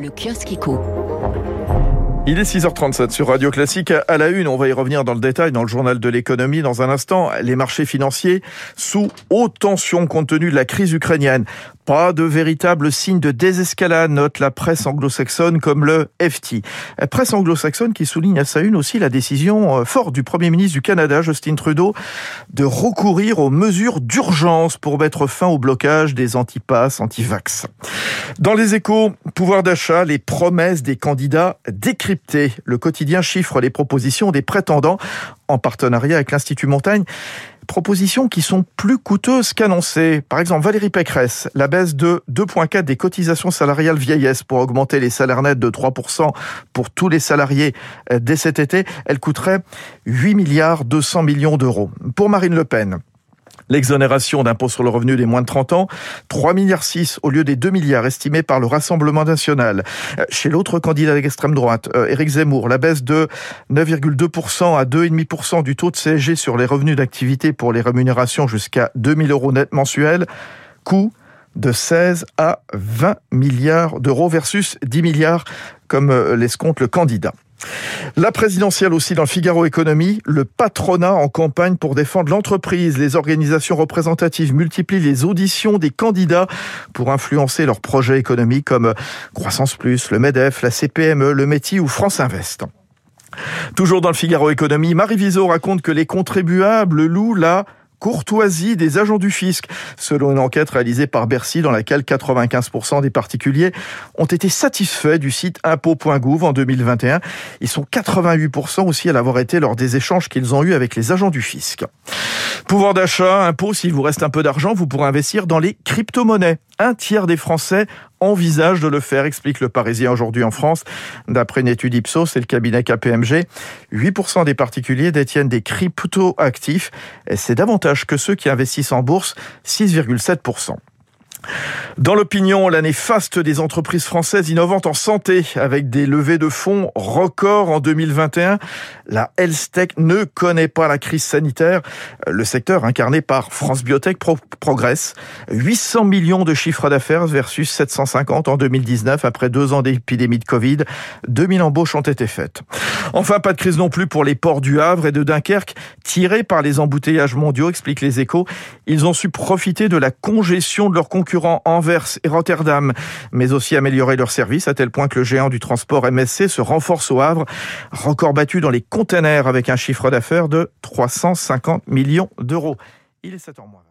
Le kiosque éco. Il est 6h37 sur Radio Classique. À la une, on va y revenir dans le détail dans le journal de l'économie dans un instant. Les marchés financiers sous haute tension compte tenu de la crise ukrainienne. Pas de véritable signe de désescalade, note la presse anglo-saxonne comme le FT. Presse anglo-saxonne qui souligne à sa une aussi la décision euh, forte du Premier ministre du Canada, Justin Trudeau, de recourir aux mesures d'urgence pour mettre fin au blocage des antipasses, anti-vax. Dans les échos, pouvoir d'achat, les promesses des candidats Le quotidien chiffre les propositions des prétendants en partenariat avec l'Institut Montagne propositions qui sont plus coûteuses qu'annoncées. Par exemple, Valérie Pécresse, la baisse de 2,4 des cotisations salariales vieillesse pour augmenter les salaires nets de 3% pour tous les salariés euh, dès cet été, elle coûterait 8 milliards 200 millions d'euros. Pour Marine Le Pen, L'exonération d'impôt sur le revenu des moins de 30 ans, 3 milliards 6 au lieu des 2 milliards estimés par le Rassemblement national. Euh, chez l'autre candidat d'extrême droite, euh, Éric Zemmour, la baisse de 9,2% à 2,5% du taux de CSG sur les revenus d'activité pour les rémunérations jusqu'à 2000 euros net mensuels. Coût de 16 à 20 milliards d'euros versus 10 milliards comme euh, l'escompte le candidat. La présidentielle aussi dans le Figaro Économie, le patronat en campagne pour défendre l'entreprise. Les organisations représentatives multiplient les auditions des candidats pour influencer leurs projets économiques comme Croissance Plus, le MEDEF, la CPME, le METI ou France Invest. Toujours dans le Figaro Économie, Marie Viseau raconte que les contribuables louent la courtoisie des agents du fisc, selon une enquête réalisée par Bercy dans laquelle 95% des particuliers ont été satisfaits du site impôt.gouv en 2021. Ils sont 88% aussi à l'avoir été lors des échanges qu'ils ont eus avec les agents du fisc. Pouvoir d'achat, impôt, s'il vous reste un peu d'argent, vous pourrez investir dans les crypto-monnaies. Un tiers des Français envisage de le faire, explique le Parisien aujourd'hui en France. D'après une étude Ipsos et le cabinet KPMG, 8% des particuliers détiennent des crypto-actifs et c'est davantage que ceux qui investissent en bourse, 6,7%. Dans l'opinion, l'année faste des entreprises françaises innovantes en santé, avec des levées de fonds records en 2021. La Health ne connaît pas la crise sanitaire. Le secteur incarné par France Biotech progresse. 800 millions de chiffres d'affaires versus 750 en 2019 après deux ans d'épidémie de Covid. 2000 embauches ont été faites. Enfin, pas de crise non plus pour les ports du Havre et de Dunkerque, tirés par les embouteillages mondiaux, expliquent les échos. Ils ont su profiter de la congestion de leurs concurrents Anvers et Rotterdam, mais aussi améliorer leurs services à tel point que le géant du transport MSC se renforce au Havre, record battu dans les containers avec un chiffre d'affaires de 350 millions d'euros. Il est 7 h moins.